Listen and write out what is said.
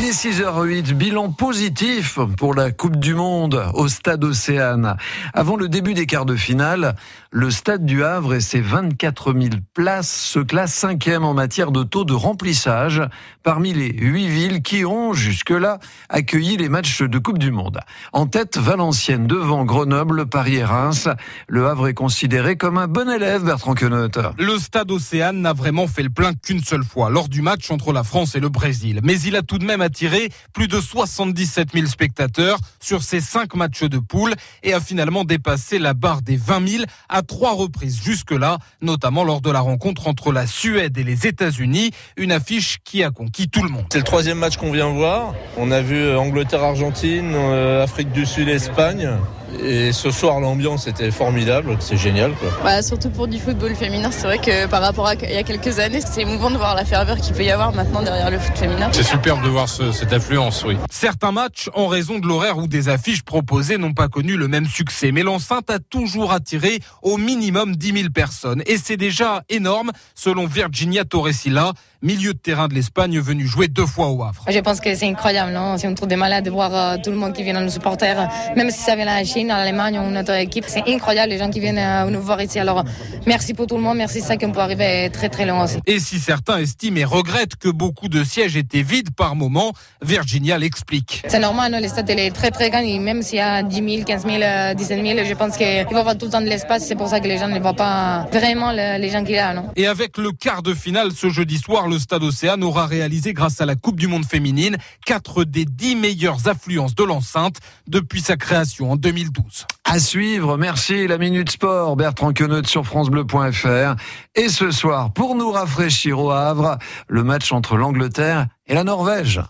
Il est 6h08, bilan positif pour la Coupe du Monde au Stade Océane. Avant le début des quarts de finale, le Stade du Havre et ses 24 000 places se classent cinquième en matière de taux de remplissage parmi les huit villes qui ont jusque-là accueilli les matchs de Coupe du Monde. En tête, Valenciennes devant Grenoble, Paris et Reims. Le Havre est considéré comme un bon élève, Bertrand Queneut. Le Stade Océane n'a vraiment fait le plein qu'une seule fois, lors du match entre la France et le Brésil. Mais il a tout de même attiré plus de 77 000 spectateurs sur ces cinq matchs de poule et a finalement dépassé la barre des 20 000 à trois reprises jusque-là, notamment lors de la rencontre entre la Suède et les États-Unis, une affiche qui a conquis tout le monde. C'est le troisième match qu'on vient voir. On a vu Angleterre-Argentine, euh, Afrique du Sud, Espagne. Et ce soir, l'ambiance était formidable, c'est génial. Quoi. Bah, surtout pour du football féminin, c'est vrai que par rapport à il y a quelques années, c'est émouvant de voir la ferveur qu'il peut y avoir maintenant derrière le foot féminin. C'est superbe de voir ce, cette influence, oui. Certains matchs, en raison de l'horaire ou des affiches proposées, n'ont pas connu le même succès. Mais l'enceinte a toujours attiré au minimum 10 000 personnes. Et c'est déjà énorme, selon Virginia Torresilla, milieu de terrain de l'Espagne, venu jouer deux fois au Havre. Je pense que c'est incroyable, non C'est un truc de malade de voir euh, tout le monde qui vient nous supporter, même si ça vient la Chine, à l'Allemagne ou notre équipe. C'est incroyable les gens qui viennent euh, nous voir ici. Alors merci pour tout le monde, merci ça qu'on peut arriver très très loin aussi. Et si certains estiment et regrettent que beaucoup de sièges étaient vides par moment, Virginia l'explique. C'est normal, non le stade est très très grand et même s'il y a 10 000, 15 000, 17 000, je pense qu'il va y avoir tout le temps de l'espace. C'est pour ça que les gens ne voient pas vraiment les gens qu'il y a. Non? Et avec le quart de finale ce jeudi soir, le Stade Océane aura réalisé, grâce à la Coupe du Monde féminine, 4 des 10 meilleures affluences de l'enceinte depuis sa création en 2012. À suivre, merci la Minute Sport, Bertrand Queneut sur francebleu.fr. Et ce soir, pour nous rafraîchir au Havre, le match entre l'Angleterre et la Norvège.